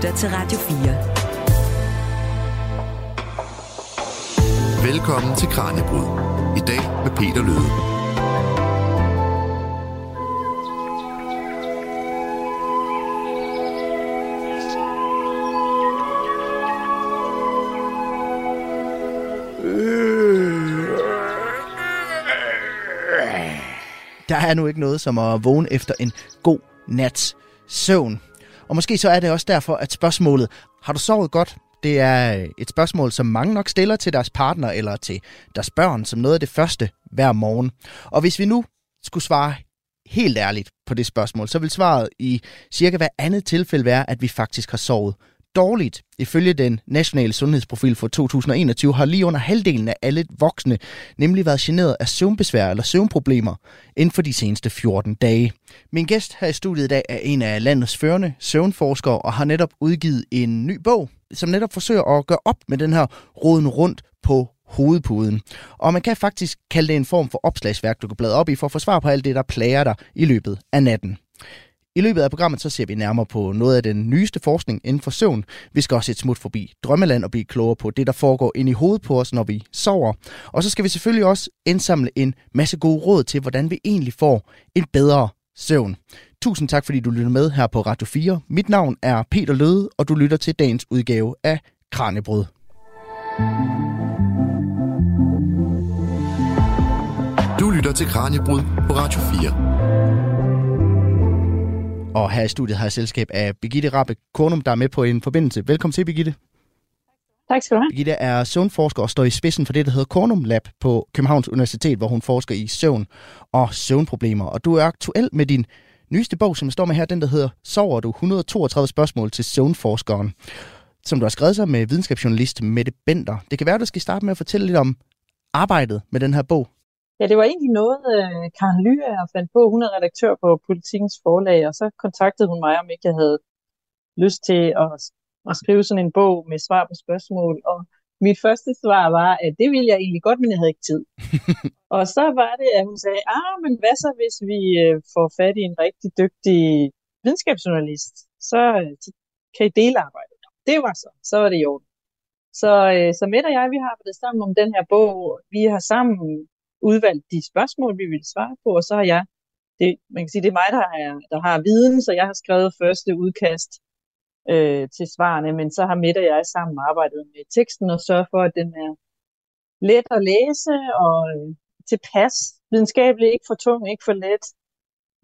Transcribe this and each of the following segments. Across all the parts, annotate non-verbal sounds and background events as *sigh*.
lytter til Radio 4. Velkommen til Kranjebrud. I dag med Peter Løde. Der er nu ikke noget som at vågne efter en god nats søvn. Og måske så er det også derfor, at spørgsmålet, har du sovet godt? Det er øh, et spørgsmål, som mange nok stiller til deres partner eller til deres børn, som noget af det første hver morgen. Og hvis vi nu skulle svare helt ærligt på det spørgsmål, så vil svaret i cirka hver andet tilfælde være, at vi faktisk har sovet dårligt. Ifølge den nationale sundhedsprofil for 2021 har lige under halvdelen af alle voksne nemlig været generet af søvnbesvær eller søvnproblemer inden for de seneste 14 dage. Min gæst her i studiet i dag er en af landets førende søvnforskere og har netop udgivet en ny bog, som netop forsøger at gøre op med den her roden rundt på hovedpuden. Og man kan faktisk kalde det en form for opslagsværk, du kan bladre op i for at få svar på alt det, der plager dig i løbet af natten. I løbet af programmet så ser vi nærmere på noget af den nyeste forskning inden for søvn. Vi skal også et smut forbi drømmeland og blive klogere på det, der foregår ind i hovedet på os, når vi sover. Og så skal vi selvfølgelig også indsamle en masse gode råd til, hvordan vi egentlig får en bedre søvn. Tusind tak, fordi du lytter med her på Radio 4. Mit navn er Peter Løde, og du lytter til dagens udgave af Kranjebrød. Du lytter til Kranjebrud på Radio 4. Og her i studiet har jeg selskab af Birgitte Rappe Kornum, der er med på en forbindelse. Velkommen til, Birgitte. Tak skal du have. Birgitte er søvnforsker og står i spidsen for det, der hedder Kornum Lab på Københavns Universitet, hvor hun forsker i søvn og søvnproblemer. Og du er aktuel med din nyeste bog, som står med her, den der hedder Sover du? 132 spørgsmål til søvnforskeren, som du har skrevet sig med videnskabsjournalist Mette Bender. Det kan være, du skal starte med at fortælle lidt om arbejdet med den her bog. Ja, det var egentlig noget, uh, Karen Lyager fandt på. Hun er redaktør på Politikens Forlag, og så kontaktede hun mig, om ikke jeg havde lyst til at, at skrive sådan en bog med svar på spørgsmål. Og mit første svar var, at det ville jeg egentlig godt, men jeg havde ikke tid. *laughs* og så var det, at hun sagde, ah, men hvad så, hvis vi uh, får fat i en rigtig dygtig videnskabsjournalist? Så, så kan I dele arbejdet. Det var så. Så var det i orden. Så, så Mette og jeg, vi har arbejdet sammen om den her bog. Vi har sammen udvalgt de spørgsmål, vi vil svare på, og så har jeg, det, man kan sige, det er mig, der, er, der har viden, så jeg har skrevet første udkast øh, til svarene, men så har Mette og jeg sammen arbejdet med teksten og sørget for, at den er let at læse og øh, tilpas, videnskabeligt, ikke for tung, ikke for let.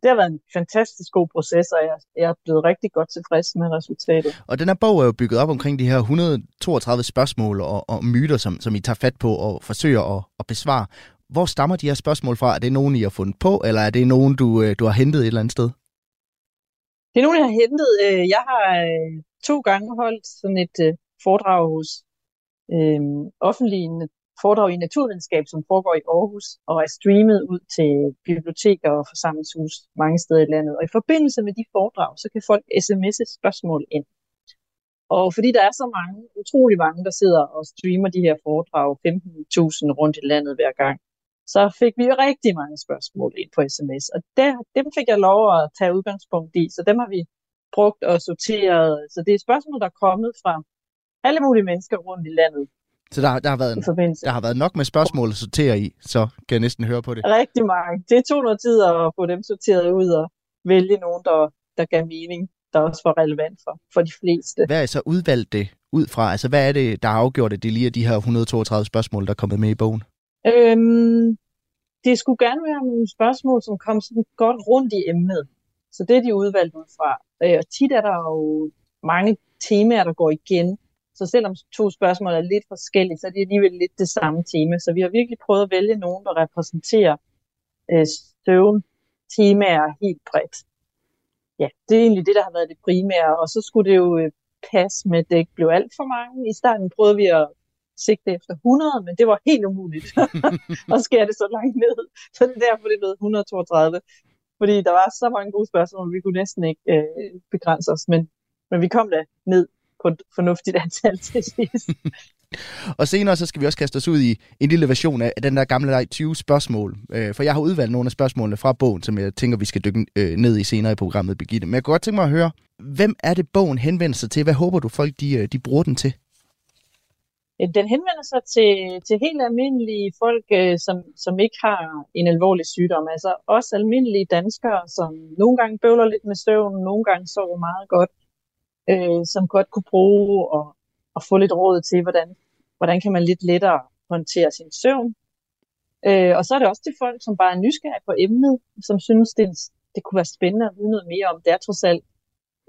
Det har været en fantastisk god proces, og jeg, jeg er blevet rigtig godt tilfreds med resultatet. Og den her bog er jo bygget op omkring de her 132 spørgsmål og, og myter, som, som I tager fat på og forsøger at, at besvare. Hvor stammer de her spørgsmål fra? Er det nogen, I har fundet på, eller er det nogen, du, øh, du har hentet et eller andet sted? Det er nogen, jeg har hentet. Øh, jeg har øh, to gange holdt sådan et foredrag hos øh, offentlige foredrag i naturvidenskab, som foregår i Aarhus, og er streamet ud til biblioteker og forsamlingshus mange steder i landet. Og i forbindelse med de foredrag, så kan folk sms'e spørgsmål ind. Og fordi der er så mange, utrolig mange, der sidder og streamer de her foredrag, 15.000 rundt i landet hver gang, så fik vi jo rigtig mange spørgsmål ind på sms, og der, dem fik jeg lov at tage udgangspunkt i, så dem har vi brugt og sorteret. Så det er spørgsmål, der er kommet fra alle mulige mennesker rundt i landet. Så der, der, har været, der har været nok med spørgsmål at sortere i, så kan jeg næsten høre på det. Rigtig mange. Det tog noget tid at få dem sorteret ud og vælge nogen, der, der gav mening, der også var relevant for, for de fleste. Hvad er så udvalgt det ud fra? Altså, hvad er det, der har afgjort, at det lige er de her 132 spørgsmål, der er kommet med i bogen? Øhm, det skulle gerne være nogle spørgsmål, som kom sådan godt rundt i emnet. Så det er de udvalgt ud fra. Øh, og tit er der jo mange temaer, der går igen. Så selvom to spørgsmål er lidt forskellige, så er det alligevel lidt det samme tema. Så vi har virkelig prøvet at vælge nogen, der repræsenterer øh, søvn temaer helt bredt. Ja, det er egentlig det, der har været det primære. Og så skulle det jo øh, passe med, at det ikke blev alt for mange. I starten prøvede vi at sigte efter 100, men det var helt umuligt *laughs* at skære det så langt ned. Så det er derfor, det blev 132. Fordi der var så mange gode spørgsmål, vi kunne næsten ikke øh, begrænse os. Men, men vi kom da ned på et fornuftigt antal til sidst. *laughs* Og senere så skal vi også kaste os ud i en lille version af den der gamle leg 20 spørgsmål. Øh, for jeg har udvalgt nogle af spørgsmålene fra bogen, som jeg tænker, vi skal dykke øh, ned i senere i programmet, Birgitte. Men jeg kunne godt tænke mig at høre, hvem er det, bogen henvender sig til? Hvad håber du, folk de, øh, de bruger den til? Øh, den henvender sig til, til helt almindelige folk, øh, som, som ikke har en alvorlig sygdom. Altså også almindelige danskere, som nogle gange bøvler lidt med søvn, nogle gange sover meget godt, øh, som godt kunne bruge og, og få lidt råd til, hvordan, hvordan kan man lidt lettere håndtere sin søvn. Øh, og så er det også til folk, som bare er nysgerrige på emnet, som synes, det, det kunne være spændende at vide noget mere om. Det er trods alt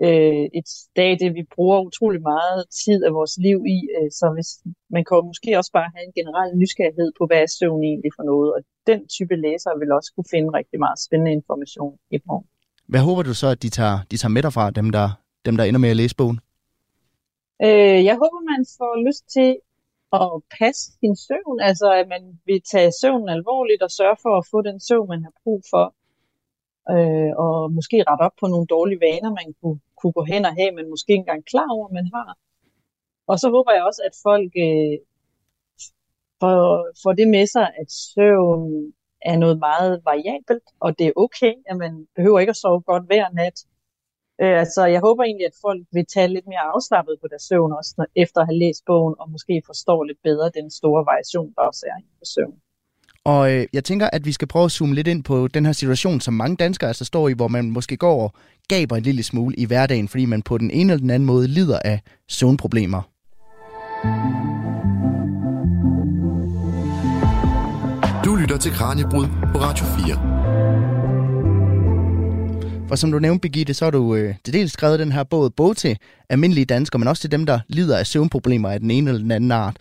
øh, et stadie, vi bruger utrolig meget tid af vores liv i, øh, så hvis, man kan måske også bare have en generel nysgerrighed på, hvad er søvn egentlig for noget, og den type læsere vil også kunne finde rigtig meget spændende information i bogen. Hvad håber du så, at de tager, de tager med derfra, dem der, dem der ender med at læse bogen? Øh, jeg håber, man får lyst til at passe sin søvn, altså at man vil tage søvnen alvorligt og sørge for at få den søvn, man har brug for. Øh, og måske rette op på nogle dårlige vaner, man kunne, kunne gå hen og have, men måske ikke engang klar over, man har. Og så håber jeg også, at folk øh, får, får det med sig, at søvn er noget meget variabelt, og det er okay, at man behøver ikke at sove godt hver nat. Øh, altså, jeg håber egentlig, at folk vil tage lidt mere afslappet på deres søvn, også når, efter at have læst bogen, og måske forstår lidt bedre den store variation, der også er i søvn. Og øh, jeg tænker, at vi skal prøve at zoome lidt ind på den her situation, som mange danskere altså står i, hvor man måske går og gaber en lille smule i hverdagen, fordi man på den ene eller den anden måde lider af søvnproblemer. Du lytter til Kranjebrud på Radio 4. For som du nævnte, Birgitte, så har du øh, til dels skrevet den her bog både til almindelige danskere, men også til dem, der lider af søvnproblemer af den ene eller den anden art.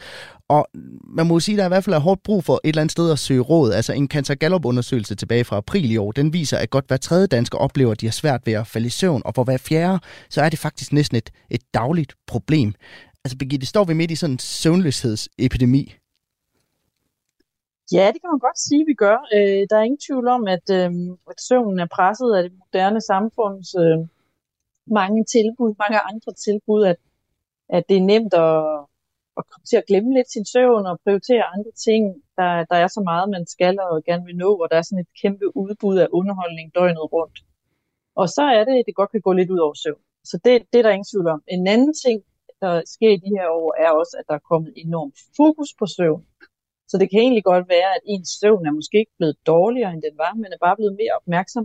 Og man må sige, at der er i hvert fald er hårdt brug for et eller andet sted at søge råd. Altså en Cancer Gallup-undersøgelse tilbage fra april i år, den viser, at godt hver tredje dansker oplever, at de har svært ved at falde i søvn. Og for hver fjerde, så er det faktisk næsten et, et dagligt problem. Altså Birgitte, står vi midt i sådan en søvnløshedsepidemi? Ja, det kan man godt sige, vi gør. Øh, der er ingen tvivl om, at, øh, at søvnen er presset af det moderne samfunds øh, mange tilbud, mange andre tilbud, at, at det er nemt at, at komme til at glemme lidt sin søvn og prioritere andre ting. Der, der er så meget, man skal og gerne vil nå, og der er sådan et kæmpe udbud af underholdning døgnet rundt. Og så er det, at det godt kan gå lidt ud over søvn. Så det, det er der ingen tvivl om. En anden ting, der sker i de her år, er også, at der er kommet enormt fokus på søvn. Så det kan egentlig godt være, at ens søvn er måske ikke blevet dårligere, end den var, men er bare blevet mere opmærksom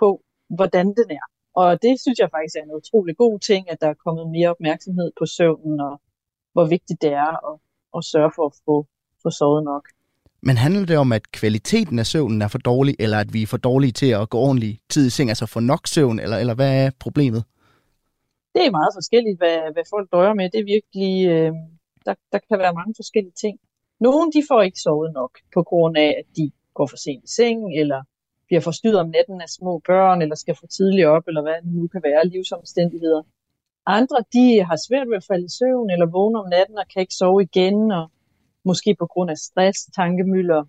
på, hvordan den er. Og det synes jeg faktisk er en utrolig god ting, at der er kommet mere opmærksomhed på søvnen, og hvor vigtigt det er at, at sørge for at få, få sovet nok. Men handler det om, at kvaliteten af søvnen er for dårlig, eller at vi er for dårlige til at gå ordentlig tid i seng, altså få nok søvn, eller, eller hvad er problemet? Det er meget forskelligt, hvad, hvad folk døjer med. Det er virkelig, øh, der, der kan være mange forskellige ting. Nogle de får ikke sovet nok på grund af, at de går for sent i seng, eller bliver forstyrret om natten af små børn, eller skal for tidligt op, eller hvad det nu kan være, livsomstændigheder. Andre de har svært ved at falde i søvn, eller vågne om natten og kan ikke sove igen, og måske på grund af stress, tankemøller,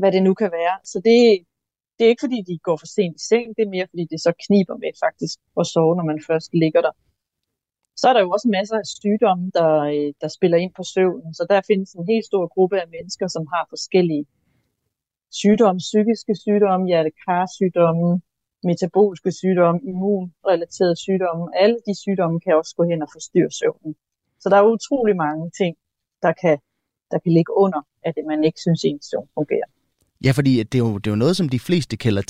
hvad det nu kan være. Så det, det er ikke fordi, de går for sent i seng, det er mere fordi, det så kniber med faktisk at sove, når man først ligger der. Så er der jo også masser af sygdomme, der, øh, der spiller ind på søvnen. Så der findes en helt stor gruppe af mennesker, som har forskellige sygdomme, psykiske sygdomme, hjertekarsygdomme, metaboliske sygdomme, immunrelaterede sygdomme. Alle de sygdomme kan også gå hen og forstyrre søvnen. Så der er utrolig mange ting, der kan, der kan ligge under, at man ikke synes, at ens søvn fungerer. Ja, fordi det er, jo, det er jo noget, som de fleste kender,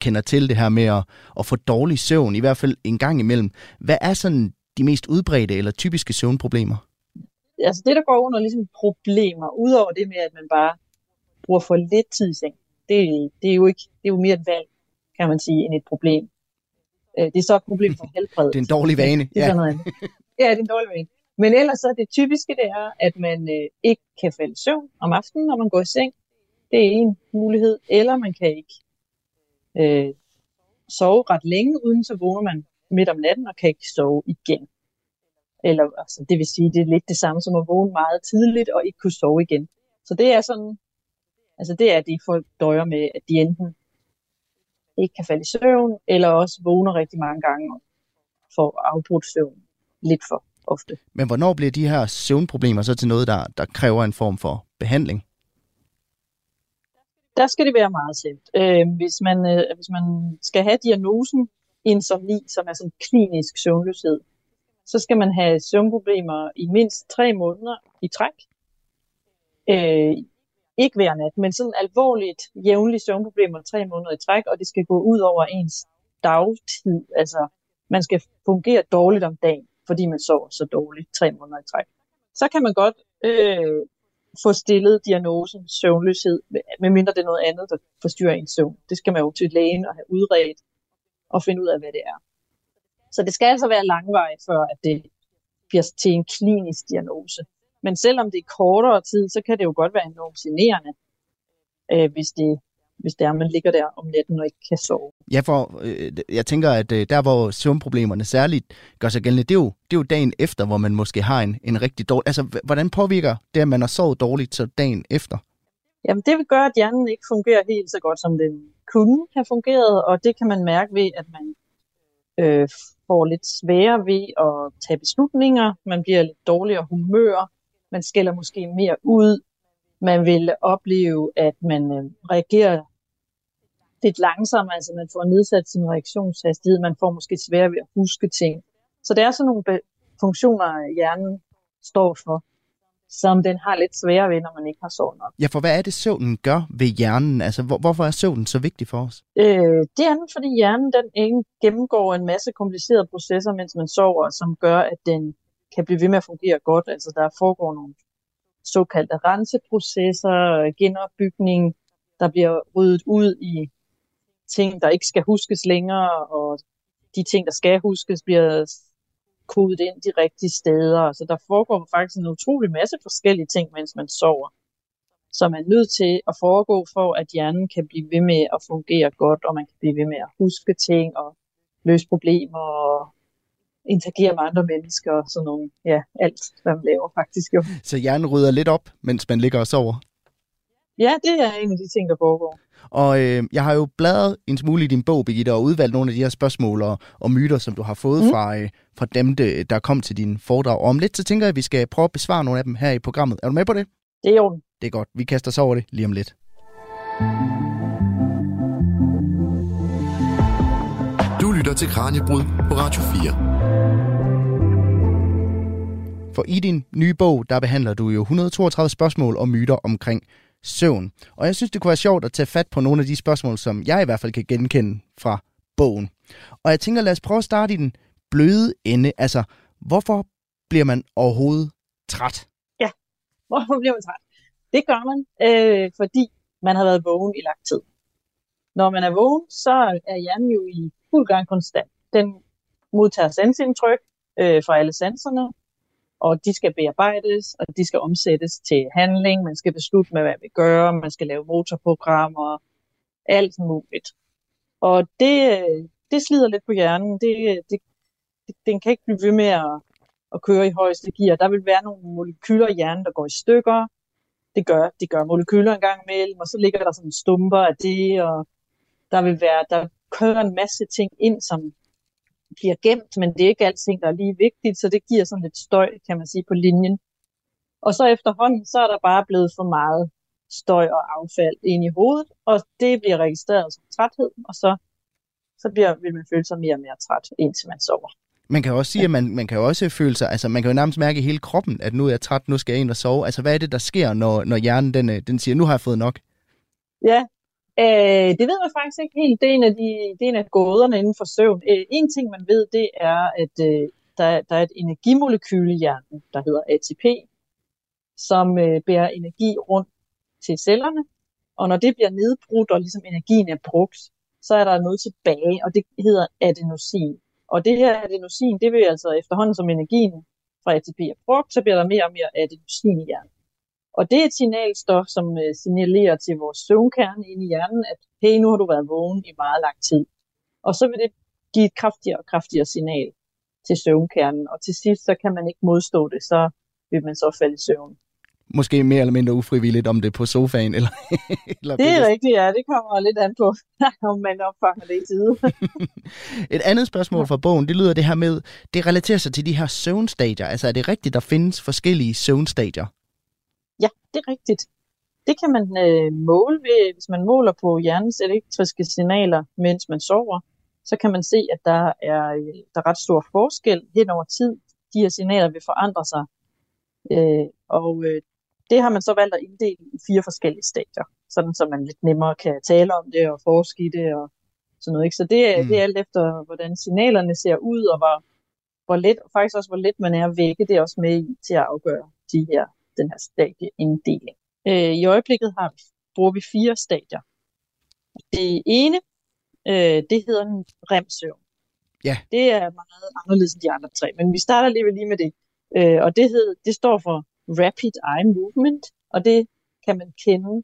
kender til, det her med at, at få dårlig søvn, i hvert fald en gang imellem. Hvad er sådan de mest udbredte eller typiske søvnproblemer? Altså det, der går under ligesom problemer, udover det med, at man bare bruger for lidt tid i seng, det, det, er jo ikke, det er jo mere et valg, kan man sige, end et problem. Øh, det er så et problem for *laughs* helbred. det er en dårlig vane. Det er ja. noget Ja, det er en dårlig vane. Men ellers så det typiske, det er, at man øh, ikke kan falde i søvn om aftenen, når man går i seng. Det er en mulighed. Eller man kan ikke øh, sove ret længe, uden så vågner man midt om natten og kan ikke sove igen. Eller altså, det vil sige, det er lidt det samme som at vågne meget tidligt og ikke kunne sove igen. Så det er sådan, altså det er det folk døjer med, at de enten ikke kan falde i søvn, eller også vågner rigtig mange gange og får afbrudt søvn lidt for ofte. Men hvornår bliver de her søvnproblemer så til noget, der, der kræver en form for behandling? Der skal det være meget sent. Øh, hvis, man, øh, hvis man skal have diagnosen insomni, som er sådan klinisk søvnløshed, så skal man have søvnproblemer i mindst tre måneder i træk. Øh, ikke hver nat, men sådan alvorligt jævnligt søvnproblemer tre måneder i træk, og det skal gå ud over ens dagtid. Altså, man skal fungere dårligt om dagen, fordi man sover så dårligt tre måneder i træk. Så kan man godt øh, få stillet diagnosen søvnløshed, medmindre det er noget andet, der forstyrrer ens søvn. Det skal man jo til lægen og have udredt og finde ud af, hvad det er. Så det skal altså være langvejt, før at det bliver til en klinisk diagnose. Men selvom det er kortere tid, så kan det jo godt være enormt generende, øh, hvis, det, hvis det er, man ligger der om natten og ikke kan sove. Ja, for øh, jeg tænker, at øh, der, hvor søvnproblemerne særligt gør sig gældende, det er, jo, det er jo dagen efter, hvor man måske har en, en rigtig dårlig... Altså, hvordan påvirker det, at man har sovet dårligt, så dagen efter? Jamen, det vil gøre, at hjernen ikke fungerer helt så godt, som den kunne have fungeret, og det kan man mærke ved, at man øh, får lidt sværere ved at tage beslutninger, man bliver lidt dårligere humør, man skælder måske mere ud, man vil opleve, at man øh, reagerer lidt langsommere, altså man får nedsat sin reaktionshastighed, man får måske svært ved at huske ting. Så det er sådan nogle funktioner, hjernen står for som den har lidt sværere ved, når man ikke har sovet nok. Ja, for hvad er det, søvnen gør ved hjernen? Altså, hvor, hvorfor er søvnen så vigtig for os? Øh, det er den, fordi hjernen den gennemgår en masse komplicerede processer, mens man sover, som gør, at den kan blive ved med at fungere godt. Altså, der foregår nogle såkaldte renseprocesser, genopbygning, der bliver ryddet ud i ting, der ikke skal huskes længere, og de ting, der skal huskes, bliver kodet ind de rigtige steder. Så der foregår faktisk en utrolig masse forskellige ting, mens man sover, som er nødt til at foregå for, at hjernen kan blive ved med at fungere godt, og man kan blive ved med at huske ting og løse problemer og interagere med andre mennesker og sådan nogle, ja, alt, hvad man laver faktisk jo. Så hjernen rydder lidt op, mens man ligger og sover? Ja, det er en af de ting, der foregår. Og øh, jeg har jo bladret en smule i din bog, Birgitte, og udvalgt nogle af de her spørgsmål og, og myter, som du har fået mm. fra, øh, fra dem, de, der kom til din foredrag. Og om lidt, så tænker jeg, at vi skal prøve at besvare nogle af dem her i programmet. Er du med på det? Det er jo. Det er godt. Vi kaster os over det lige om lidt. Du lytter til Kranjebrud på Radio 4. For i din nye bog, der behandler du jo 132 spørgsmål og myter omkring søvn. Og jeg synes, det kunne være sjovt at tage fat på nogle af de spørgsmål, som jeg i hvert fald kan genkende fra bogen. Og jeg tænker, lad os prøve at starte i den bløde ende. Altså, hvorfor bliver man overhovedet træt? Ja, *laughs* hvorfor bliver man træt? Det gør man, øh, fordi man har været vågen i lang tid. Når man er vågen, så er hjernen jo i fuld gang konstant. Den modtager sansindtryk øh, fra alle sanserne, og de skal bearbejdes, og de skal omsættes til handling. Man skal beslutte med, hvad vi gør, man skal lave motorprogrammer, alt muligt. Og det, det slider lidt på hjernen. Det, det, det, den kan ikke blive ved med at, at køre i højeste gear. Der vil være nogle molekyler i hjernen, der går i stykker. Det gør, det gør molekyler en gang imellem, og så ligger der sådan stumper af det, og der vil være, der kører en masse ting ind, som bliver gemt, men det er ikke alting, der er lige vigtigt, så det giver sådan lidt støj, kan man sige, på linjen. Og så efterhånden, så er der bare blevet for meget støj og affald ind i hovedet, og det bliver registreret som træthed, og så, så bliver, vil man føle sig mere og mere træt, indtil man sover. Man kan også sige, at man, man kan også føle sig, altså man kan jo nærmest mærke i hele kroppen, at nu er jeg træt, nu skal jeg ind og sove. Altså hvad er det, der sker, når, når hjernen den, den siger, nu har jeg fået nok? Ja, Øh, det ved man faktisk ikke helt. Det er en af, de, det er en af gåderne inden for søvn. Øh, en ting, man ved, det er, at øh, der, der er et energimolekyl i hjernen, der hedder ATP, som øh, bærer energi rundt til cellerne. Og når det bliver nedbrudt, og ligesom energien er brugt, så er der noget tilbage, og det hedder adenosin. Og det her adenosin, det vil altså efterhånden som energien fra ATP er brugt, så bliver der mere og mere adenosin i hjernen. Og det er et signalstof, som øh, signalerer til vores søvnkerne inde i hjernen, at hey, nu har du været vågen i meget lang tid. Og så vil det give et kraftigere og kraftigere signal til søvnkernen, og til sidst så kan man ikke modstå det, så vil man så falde i søvn. måske mere eller mindre ufrivilligt, om det er på sofaen *laughs* eller... eller det er rigtigt, ja. Det kommer lidt an på, *laughs* om man opfanger det i tide. *laughs* Et andet spørgsmål fra bogen, det lyder det her med, det relaterer sig til de her søvnstadier. Altså er det rigtigt, der findes forskellige søvnstadier? Ja, det er rigtigt. Det kan man øh, måle ved, hvis man måler på hjernens elektriske signaler, mens man sover, så kan man se, at der er, øh, der er ret stor forskel hen over tid. De her signaler vil forandre sig. Øh, og øh, det har man så valgt at inddele i fire forskellige stadier, sådan så man lidt nemmere kan tale om det og forske i det og sådan noget. Ikke? Så det, mm. det er alt efter, hvordan signalerne ser ud, og hvor, hvor let, og faktisk også hvor let man er at vække, det også med i til at afgøre de her, den her stadieinddeling. Øh, I øjeblikket har vi, bruger vi fire stadier. Det ene, øh, det hedder en remsøvn. Ja. Det er meget anderledes end de andre tre, men vi starter lige, lige med det. Øh, og det, hed, det står for Rapid Eye Movement, og det kan man kende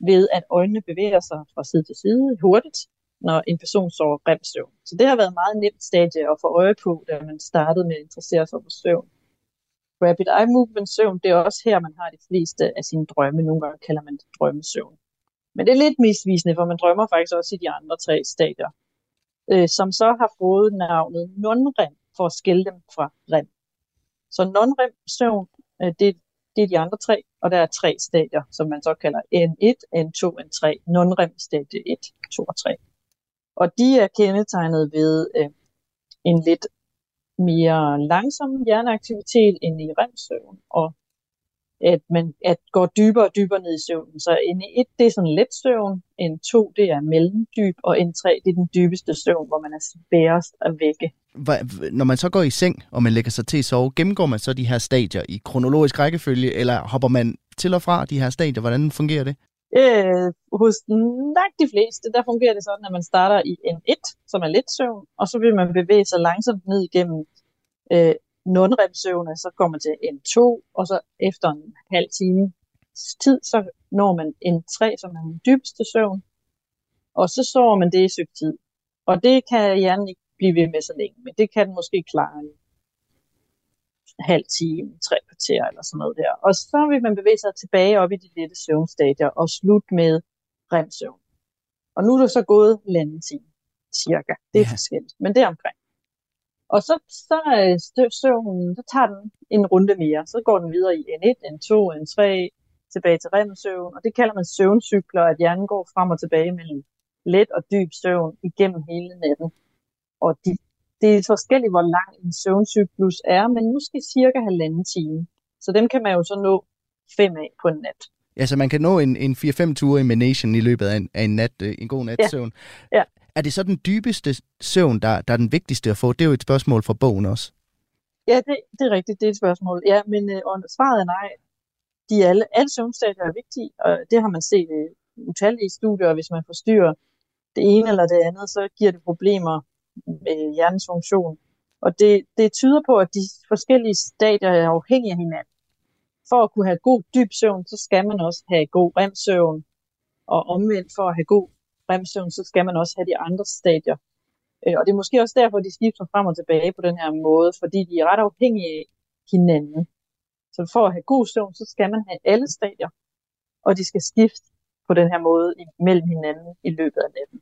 ved, at øjnene bevæger sig fra side til side hurtigt, når en person sover remsøvn. Så det har været meget nemt stadie at få øje på, da man startede med at interessere sig for søvn. Rapid Eye Movement søvn, det er også her, man har de fleste af sine drømme. Nogle gange kalder man det drømmesøvn. Men det er lidt misvisende, for man drømmer faktisk også i de andre tre stadier, øh, som så har fået navnet non-REM for at skille dem fra REM. Så non-REM søvn, øh, det, det er de andre tre, og der er tre stadier, som man så kalder N1, N2, N3, non-REM stadie 1, 2 og 3. Og de er kendetegnet ved øh, en lidt mere langsom hjerneaktivitet end i REM-søvn, og at man at går dybere og dybere ned i søvnen. Så en 1, det er sådan let søvn, en 2, det er mellemdyb, og en 3, det er den dybeste søvn, hvor man er sværest at vække. Når man så går i seng, og man lægger sig til at sove, gennemgår man så de her stadier i kronologisk rækkefølge, eller hopper man til og fra de her stadier? Hvordan fungerer det? Øh, hos langt de fleste, der fungerer det sådan, at man starter i en 1, som er lidt søvn, og så vil man bevæge sig langsomt ned igennem øh, non-rem-søvne, så kommer man til en 2, og så efter en halv time tid, så når man en 3, som er den dybeste søvn, og så sover man det i søgt tid. Og det kan hjernen ikke blive ved med så længe, men det kan den måske klare en halv time, tre kvarter eller sådan noget der. Og så vil man bevæge sig tilbage op i de lette søvnstadier og slutte med remsøvn. Og nu er det så gået en time, cirka. Det er ja. forskelligt, men det er omkring. Og så, så øh, søvnen, så tager den en runde mere. Så går den videre i N1, N2, N3, tilbage til rem-søvn. Og det kalder man søvncykler, at hjernen går frem og tilbage mellem let og dyb søvn igennem hele natten. Og de, det er forskelligt, hvor lang en søvncyklus er, men måske cirka halvanden time. Så dem kan man jo så nå fem af på en nat. Ja, så man kan nå en, en 4-5 ture i Manation i løbet af en, af en nat, øh, en god nat søvn. Ja. ja. Er det så den dybeste søvn, der, der er den vigtigste at få? Det er jo et spørgsmål fra bogen også. Ja, det, det er rigtigt. Det er et spørgsmål. Ja, men øh, svaret er nej. De alle, alle søvnstadier er vigtige, og det har man set i utallige studier, hvis man forstyrrer det ene eller det andet, så giver det problemer Øh, med hjernens funktion. Og det, det tyder på, at de forskellige stadier er afhængige af hinanden. For at kunne have god dyb søvn, så skal man også have god remsøvn, og omvendt for at have god remsøvn, så skal man også have de andre stadier. Øh, og det er måske også derfor, de skifter frem og tilbage på den her måde, fordi de er ret afhængige af hinanden. Så for at have god søvn, så skal man have alle stadier, og de skal skifte på den her måde mellem hinanden i løbet af natten.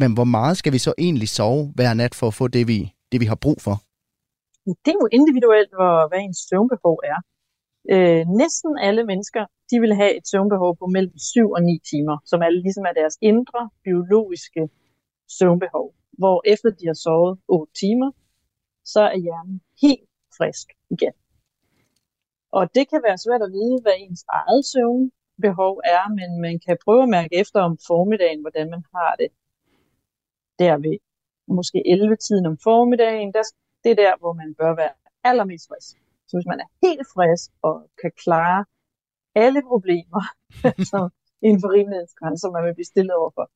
Men hvor meget skal vi så egentlig sove hver nat for at få det, vi, det, vi har brug for? Det er jo individuelt, hvor, hvad ens søvnbehov er. Øh, næsten alle mennesker de vil have et søvnbehov på mellem 7 og 9 timer, som er ligesom er deres indre biologiske søvnbehov. Hvor efter de har sovet 8 timer, så er hjernen helt frisk igen. Og det kan være svært at vide, hvad ens eget søvnbehov er, men man kan prøve at mærke efter om formiddagen, hvordan man har det. Der ved måske 11-tiden om formiddagen, der, det er der, hvor man bør være allermest frisk. Så hvis man er helt frisk og kan klare alle problemer, *laughs* som inden for som man vil blive stillet overfor.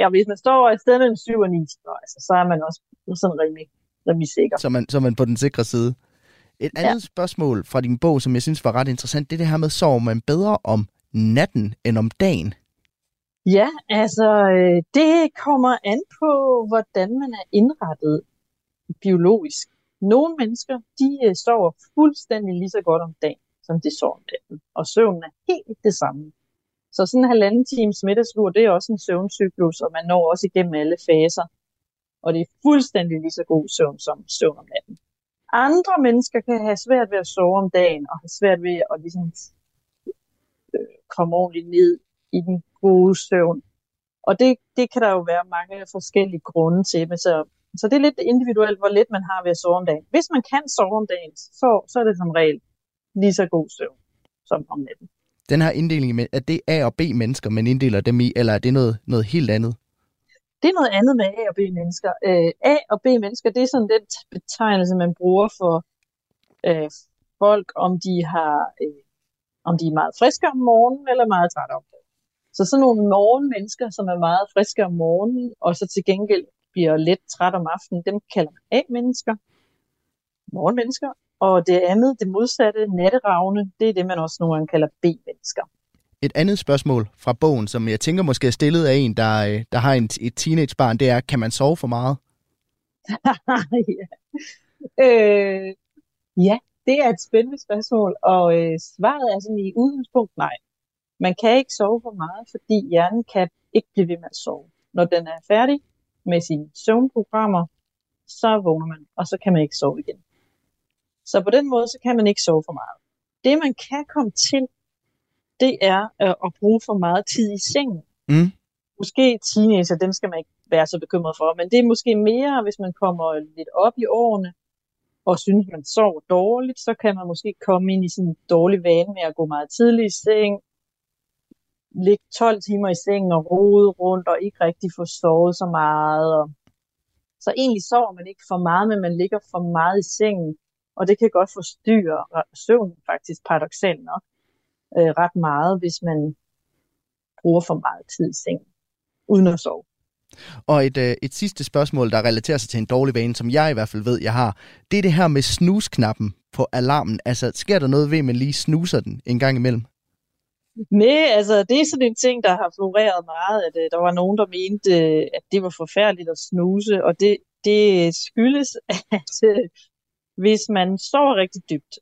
Ja, hvis man står i stedet mellem 7 og 9 timer, altså, så er man også sådan rimelig, rimelig sikker. Så man, så man på den sikre side. Et andet ja. spørgsmål fra din bog, som jeg synes var ret interessant, det er det her med, sover man bedre om natten end om dagen? Ja, altså øh, det kommer an på, hvordan man er indrettet biologisk. Nogle mennesker, de øh, sover fuldstændig lige så godt om dagen som de sover om natten. Og søvnen er helt det samme. Så sådan en halvanden times middagslur, det er også en søvncyklus, og man når også igennem alle faser. Og det er fuldstændig lige så god søvn som søvn om natten. Andre mennesker kan have svært ved at sove om dagen, og have svært ved at ligesom, øh, komme ordentligt ned i den gode søvn. Og det, det kan der jo være mange forskellige grunde til. Men så, så det er lidt individuelt, hvor let man har ved at sove om dagen. Hvis man kan sove om dagen, så, så er det som regel lige så god søvn som om natten. Den her inddeling, er det A og B mennesker, man inddeler dem i, eller er det noget, noget helt andet? Det er noget andet med A og B mennesker. Øh, A og B mennesker, det er sådan den betegnelse, man bruger for øh, folk, om de har øh, om de er meget friske om morgenen, eller meget trætte om. Så sådan nogle morgenmennesker, som er meget friske om morgenen, og så til gengæld bliver lidt træt om aftenen, dem kalder man A-mennesker, morgenmennesker. Og det andet, det modsatte, natteravne, det er det, man også nogle gange kalder B-mennesker. Et andet spørgsmål fra bogen, som jeg tænker måske er stillet af en, der, øh, der har en, et teenagebarn, det er, kan man sove for meget? *laughs* ja. Øh, ja, det er et spændende spørgsmål, og øh, svaret er sådan i udgangspunkt nej. Man kan ikke sove for meget, fordi hjernen kan ikke blive ved med at sove. Når den er færdig med sine søvnprogrammer, så vågner man, og så kan man ikke sove igen. Så på den måde, så kan man ikke sove for meget. Det, man kan komme til, det er øh, at bruge for meget tid i sengen. Mm. Måske teenager, dem skal man ikke være så bekymret for, men det er måske mere, hvis man kommer lidt op i årene, og synes, man sover dårligt, så kan man måske komme ind i sådan en dårlig vane med at gå meget tidligt i seng, ligge 12 timer i sengen og rode rundt og ikke rigtig få sovet så meget. Og... Så egentlig sover man ikke for meget, men man ligger for meget i sengen, og det kan godt forstyrre søvnen faktisk paradoxalt nok øh, ret meget, hvis man bruger for meget tid i sengen, uden at sove. Og et, øh, et sidste spørgsmål, der relaterer sig til en dårlig vane, som jeg i hvert fald ved, jeg har, det er det her med snusknappen på alarmen. Altså, sker der noget ved, at man lige snuser den en gang imellem? Nej, altså det er sådan en ting, der har floreret meget, at øh, der var nogen, der mente, øh, at det var forfærdeligt at snuse, og det, det skyldes, *laughs* at øh, hvis man sover rigtig dybt,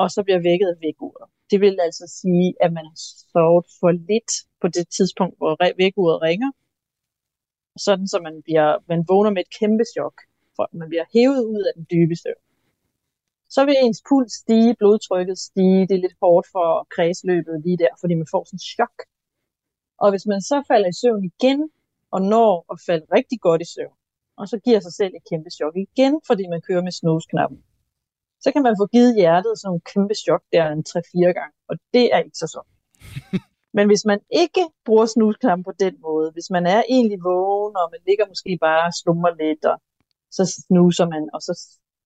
og så bliver vækket af vækkeuret, det vil altså sige, at man har sovet for lidt på det tidspunkt, hvor vækkeuret ringer, sådan så man, bliver, man vågner med et kæmpe chok, for man bliver hævet ud af den dybe søvn. Så vil ens puls stige, blodtrykket stige, det er lidt hårdt for kredsløbet lige der, fordi man får sådan en chok. Og hvis man så falder i søvn igen, og når at falde rigtig godt i søvn, og så giver sig selv et kæmpe chok igen, fordi man kører med snusknappen, så kan man få givet hjertet sådan en kæmpe chok der en 3-4 gange, og det er ikke så sådan. *laughs* Men hvis man ikke bruger snusknappen på den måde, hvis man er egentlig vågen, og man ligger måske bare og slummer lidt, og så snuser man, og så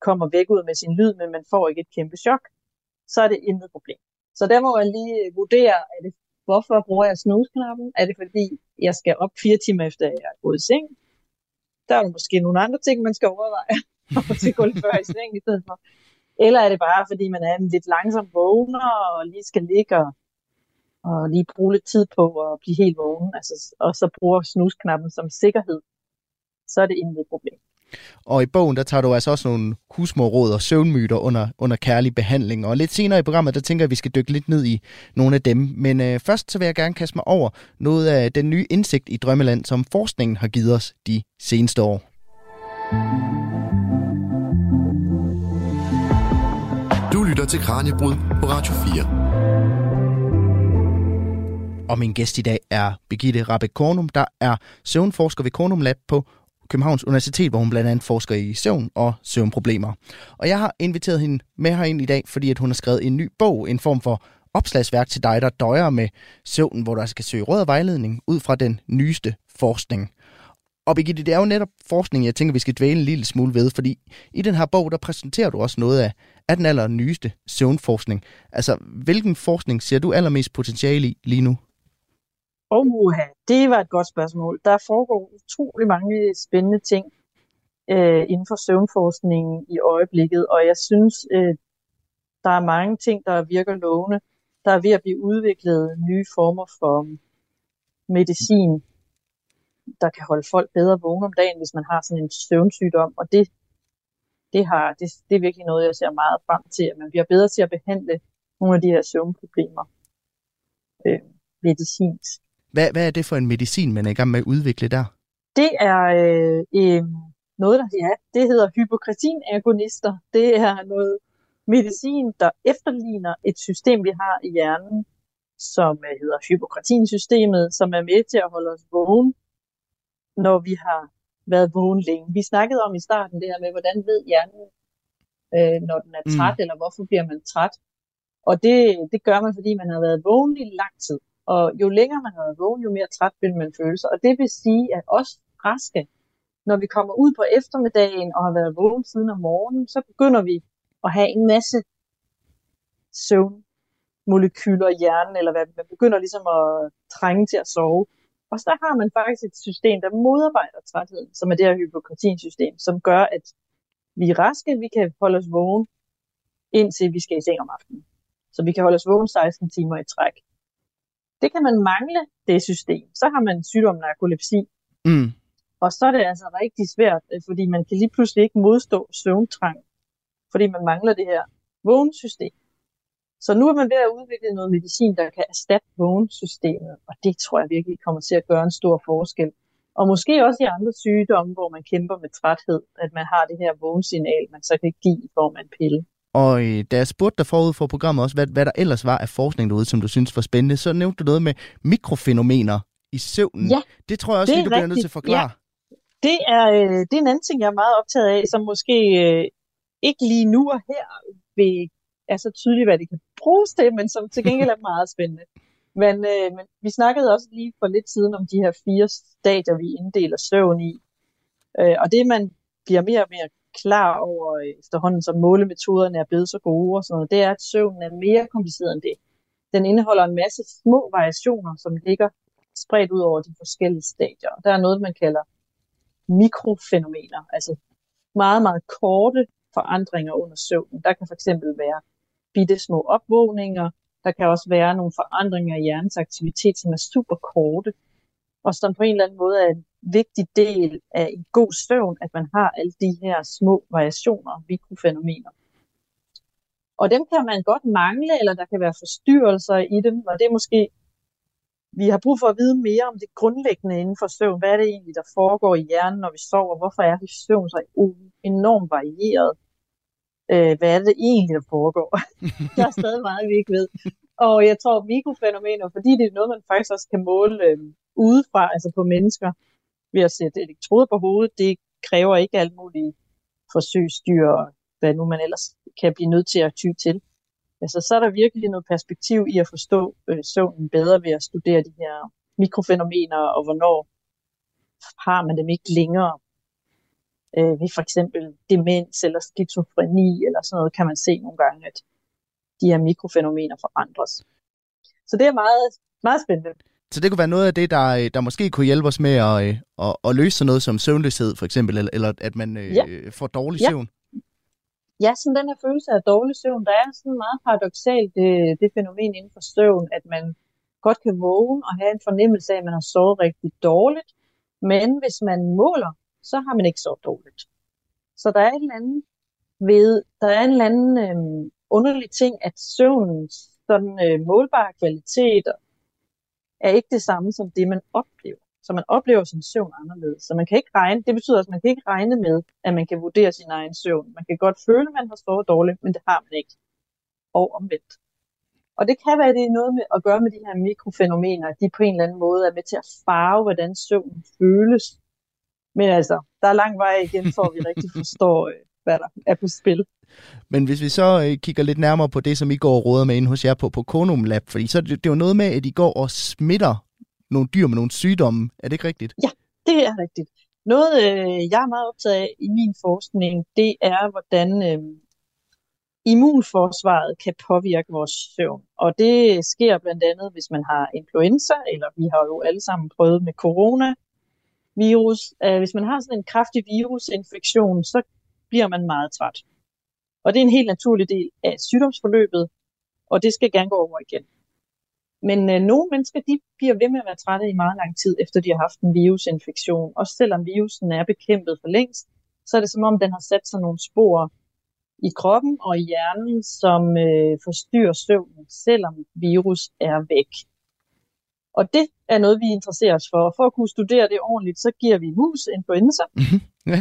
kommer væk ud med sin lyd, men man får ikke et kæmpe chok, så er det intet problem. Så der må man lige øh, vurdere, er det, hvorfor bruger jeg snusknappen? Er det fordi, jeg skal op fire timer efter, jeg er gået i seng? Der er måske nogle andre ting, man skal overveje, *laughs* og til gå lidt før i seng i stedet for. Eller er det bare, fordi man er en lidt langsom vågner, og lige skal ligge og og lige bruge lidt tid på at blive helt vågen, altså, og så bruger snusknappen som sikkerhed, så er det intet problem. Og i bogen, der tager du altså også nogle husmorråd og søvnmyter under, under kærlig behandling. Og lidt senere i programmet, der tænker jeg, at vi skal dykke lidt ned i nogle af dem. Men øh, først så vil jeg gerne kaste mig over noget af den nye indsigt i Drømmeland, som forskningen har givet os de seneste år. Du lytter til Kranjebrud på Radio 4. Og min gæst i dag er Birgitte Rabeck Kornum, der er søvnforsker ved Kornum Lab på Københavns Universitet, hvor hun blandt andet forsker i søvn og søvnproblemer. Og jeg har inviteret hende med herind i dag, fordi at hun har skrevet en ny bog, en form for opslagsværk til dig, der døjer med søvnen, hvor du altså skal søge råd og vejledning ud fra den nyeste forskning. Og Birgitte, det er jo netop forskning, jeg tænker, vi skal dvæle en lille smule ved, fordi i den her bog, der præsenterer du også noget af, af den allernyeste søvnforskning. Altså, hvilken forskning ser du allermest potentiale i lige nu? Oha, det var et godt spørgsmål. Der foregår utrolig mange spændende ting øh, inden for søvnforskningen i øjeblikket, og jeg synes, øh, der er mange ting, der virker lovende. Der er ved at blive udviklet nye former for medicin, der kan holde folk bedre vågne om dagen, hvis man har sådan en søvnsygdom, og det, det, har, det, det er virkelig noget, jeg ser meget frem til, at man bliver bedre til at behandle nogle af de her søvnproblemer øh, medicinsk. Hvad, hvad er det for en medicin, man er i gang med at udvikle der? Det er øh, øh, noget, der ja, det hedder hypokretin-agonister. Det er noget medicin, der efterligner et system, vi har i hjernen, som øh, hedder hypokretinsystemet, som er med til at holde os vågen, når vi har været vågen længe. Vi snakkede om i starten det her med, hvordan ved hjernen, øh, når den er træt, mm. eller hvorfor bliver man træt. Og det, det gør man, fordi man har været vågen i lang tid. Og jo længere man har været vågen, jo mere træt vil man føle sig. Og det vil sige, at os raske, når vi kommer ud på eftermiddagen og har været vågen siden om morgenen, så begynder vi at have en masse søvnmolekyler i hjernen, eller hvad, man begynder ligesom at trænge til at sove. Og så har man faktisk et system, der modarbejder trætheden, som er det her hypokretinsystem, som gør, at vi er raske, vi kan holde os vågen, indtil vi skal i seng om aftenen. Så vi kan holde os vågen 16 timer i træk. Det kan man mangle, det system. Så har man sygdommen narkolepsi. Mm. Og så er det altså rigtig svært, øh, fordi man kan lige pludselig ikke modstå søvntrang, fordi man mangler det her vågensystem. Så nu er man ved at udvikle noget medicin, der kan erstatte vågensystemet, og det tror jeg virkelig kommer til at gøre en stor forskel. Og måske også i andre sygdomme, hvor man kæmper med træthed, at man har det her vågensignal, man så kan give i form af en pille. Og øh, da jeg spurgte dig forud for programmet også, hvad, hvad der ellers var af forskning derude, som du synes var spændende, så nævnte du noget med mikrofænomener i søvnen. Ja, det tror jeg også lige, du bliver nødt til at forklare. Ja. Det, er, øh, det er en anden ting, jeg er meget optaget af, som måske øh, ikke lige nu og her vil, er så tydeligt, hvad det kan bruges til, men som til gengæld er *laughs* meget spændende. Men, øh, men vi snakkede også lige for lidt siden om de her fire stadier, vi inddeler søvn i. Øh, og det, man bliver mere og mere klar over øh, efterhånden, som målemetoderne er blevet så gode og sådan noget, det er, at søvnen er mere kompliceret end det. Den indeholder en masse små variationer, som ligger spredt ud over de forskellige stadier. Der er noget, man kalder mikrofænomener, altså meget, meget korte forandringer under søvnen. Der kan fx være bitte små opvågninger, der kan også være nogle forandringer i hjernens aktivitet, som er super korte, og som på en eller anden måde er en vigtig del af en god søvn, at man har alle de her små variationer, mikrofænomener. Og dem kan man godt mangle, eller der kan være forstyrrelser i dem, og det er måske, vi har brug for at vide mere om det grundlæggende inden for søvn. Hvad er det egentlig, der foregår i hjernen, når vi sover? Hvorfor er det søvn så enormt varieret? Øh, hvad er det egentlig, der foregår? *laughs* der er stadig meget, vi ikke ved. Og jeg tror, mikrofænomener, fordi det er noget, man faktisk også kan måle øh, udefra, altså på mennesker, ved at sætte elektroder på hovedet. Det kræver ikke alt muligt forsøgsdyr, og hvad nu man ellers kan blive nødt til at ty til. Altså, så er der virkelig noget perspektiv i at forstå øh, søvnen bedre ved at studere de her mikrofænomener, og hvornår har man dem ikke længere. Øh, ved for eksempel demens eller skizofreni eller sådan noget, kan man se nogle gange, at de her mikrofænomener forandres. Så det er meget, meget spændende. Så det kunne være noget af det, der, der måske kunne hjælpe os med at, øh, at, at løse sådan noget som søvnløshed, for eksempel, eller, eller at man øh, ja. får dårlig ja. søvn. Ja, sådan den her følelse af dårlig søvn, der er sådan meget paradoxalt det, det fænomen inden for søvn, at man godt kan vågne og have en fornemmelse af, at man har sovet rigtig dårligt, men hvis man måler, så har man ikke sovet dårligt. Så der er en eller anden ved, der er en eller anden øh, underlig ting, at søvnens sådan øh, målbare kvalitet er ikke det samme som det, man oplever. Så man oplever sin søvn anderledes. Så man kan ikke regne, det betyder, at man kan ikke regne med, at man kan vurdere sin egen søvn. Man kan godt føle, at man har sovet dårligt, men det har man ikke. Og omvendt. Og det kan være, at det er noget med at gøre med de her mikrofænomener, at de på en eller anden måde er med til at farve, hvordan søvnen føles. Men altså, der er lang vej igen, for at vi rigtig forstår, øh, hvad der er på spil. Men hvis vi så øh, kigger lidt nærmere på det, som I går og råder med inde hos jer på, på Konum Lab, fordi så det, det er jo noget med, at I går og smitter nogle dyr med nogle sygdomme. Er det ikke rigtigt? Ja, det er rigtigt. Noget, øh, jeg er meget optaget af i min forskning, det er, hvordan øh, immunforsvaret kan påvirke vores søvn. Og det sker blandt andet, hvis man har influenza, eller vi har jo alle sammen prøvet med corona, virus. Øh, hvis man har sådan en kraftig virusinfektion, så bliver man meget træt. Og det er en helt naturlig del af sygdomsforløbet, og det skal gerne gå over igen. Men øh, nogle mennesker, de bliver ved med at være trætte i meget lang tid, efter de har haft en virusinfektion. Også selvom virusen er bekæmpet for længst, så er det som om, den har sat sig nogle spor i kroppen og i hjernen, som øh, forstyrrer søvnen, selvom virus er væk. Og det er noget, vi interesserer os for. Og for at kunne studere det ordentligt, så giver vi mus influenza, Mhm. Ja.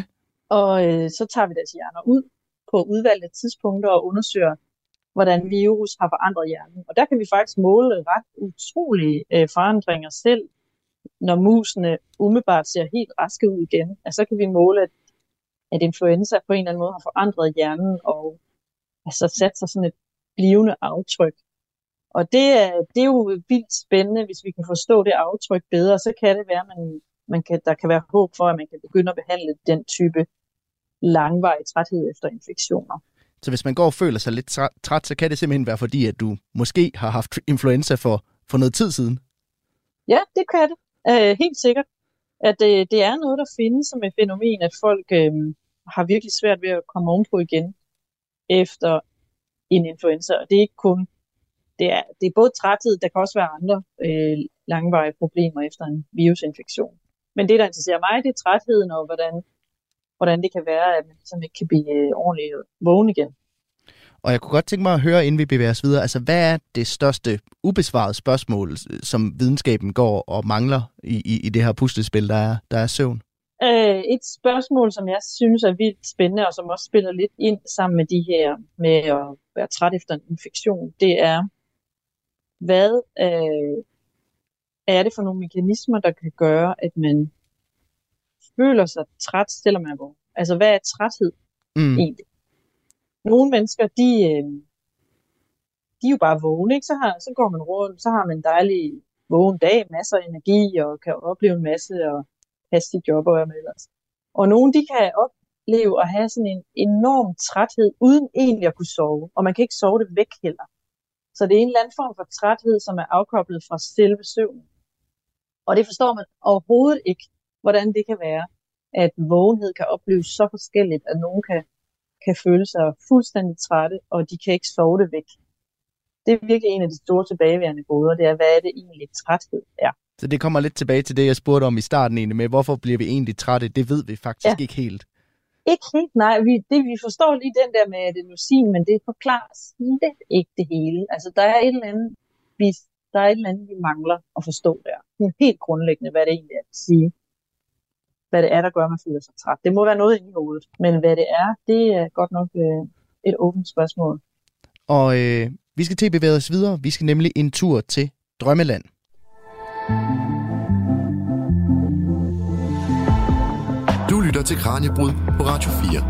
og øh, så tager vi deres hjerner ud på udvalgte tidspunkter og undersøger, hvordan virus har forandret hjernen. Og der kan vi faktisk måle ret utrolige øh, forandringer selv, når musene umiddelbart ser helt raske ud igen. Altså, så kan vi måle, at, at influenza på en eller anden måde har forandret hjernen og altså, sat sig sådan et blivende aftryk. Og det er, det er jo vildt spændende, hvis vi kan forstå det aftryk bedre, så kan det være, at man, man kan, der kan være håb for, at man kan begynde at behandle den type langvarig træthed efter infektioner. Så hvis man går og føler sig lidt træ- træt, så kan det simpelthen være fordi, at du måske har haft influenza for, for noget tid siden. Ja, det kan det. Øh, helt sikkert. At øh, det er noget, der findes som et fænomen, at folk øh, har virkelig svært ved at komme ovenpå igen efter en influenza. Og det er ikke kun, det er, det er både træthed, der kan også være andre øh, langvarige problemer efter en virusinfektion. Men det, der interesserer mig, det er trætheden og hvordan, hvordan det kan være, at man ligesom ikke kan blive øh, ordentligt vågen igen. Og jeg kunne godt tænke mig at høre, inden vi bevæger os videre, altså hvad er det største ubesvarede spørgsmål, som videnskaben går og mangler i, i, i det her puslespil, der er, der er søvn? Øh, et spørgsmål, som jeg synes er vildt spændende, og som også spiller lidt ind sammen med de her med at være træt efter en infektion, det er, hvad øh, er det for nogle mekanismer, der kan gøre, at man føler sig træt, selvom man er vågen? Altså, hvad er træthed Mm. egentlig? Nogle mennesker, de, øh, de er jo bare vågne, ikke? Så, har, så går man rundt, så har man en dejlig vågen dag, masser af energi, og kan opleve en masse, og passe sit job og hvad med ellers. Og nogle, de kan opleve at have sådan en enorm træthed, uden egentlig at kunne sove. Og man kan ikke sove det væk heller. Så det er en eller anden form for træthed, som er afkoblet fra selve søvnen. Og det forstår man overhovedet ikke, hvordan det kan være, at vågenhed kan opleves så forskelligt, at nogen kan, kan føle sig fuldstændig trætte, og de kan ikke sove det væk. Det er virkelig en af de store tilbageværende gåder, det er, hvad er det egentlig træthed er. Så det kommer lidt tilbage til det, jeg spurgte om i starten egentlig med, hvorfor bliver vi egentlig trætte? Det ved vi faktisk Ja. ikke helt. Ikke helt, nej. Vi, det, vi forstår lige den der med adenosin, men det forklarer slet ikke det hele. Altså, der er et eller andet, vi, der er et eller andet, vi mangler at forstå der. Er helt grundlæggende, hvad det egentlig er at sige. Hvad det er, der gør, at man føler sig træt. Det må være noget inde i hovedet. Men hvad det er, det er godt nok øh, et åbent spørgsmål. Og øh, vi skal til at bevæge os videre. Vi skal nemlig en tur til Drømmeland. Du lytter til Kranjebrud på Radio 4.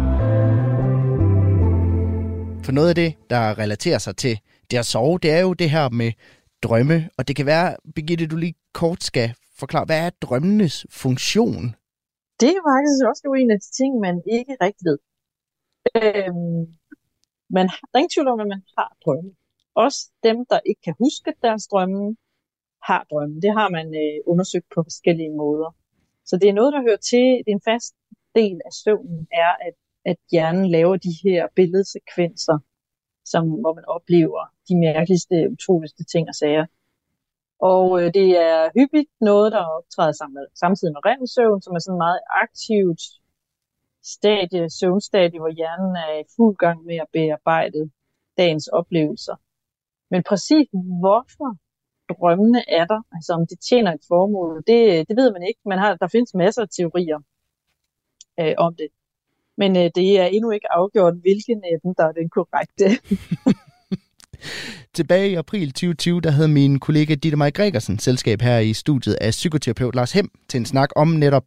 For noget af det, der relaterer sig til det at sove, det er jo det her med drømme. Og det kan være, Birgitte, du lige kort skal forklare, hvad er drømmenes funktion? Det er faktisk også jo en af de ting, man ikke rigtig ved. Øhm, man har der er ingen tvivl om, at man har drømme. Også dem, der ikke kan huske deres drømme, har drømme. Det har man øh, undersøgt på forskellige måder. Så det er noget, der hører til. Det er en fast del af søvnen, er, at, at hjernen laver de her billedsekvenser, som, hvor man oplever de mærkeligste, utroligste ting og sager. Og øh, det er hyppigt noget, der optræder sammen, samtidig med rem-søvn, som er sådan meget aktivt stadie, søvnstadie, hvor hjernen er i fuld gang med at bearbejde dagens oplevelser. Men præcis hvorfor drømmene er der, altså om det tjener et formål, det, det ved man ikke. Man har, der findes masser af teorier øh, om det. Men øh, det er endnu ikke afgjort, hvilken af dem, der er den korrekte. *laughs* Tilbage i april 2020, der havde min kollega Ditte Maj Gregersen selskab her i studiet af psykoterapeut Lars Hem til en snak om netop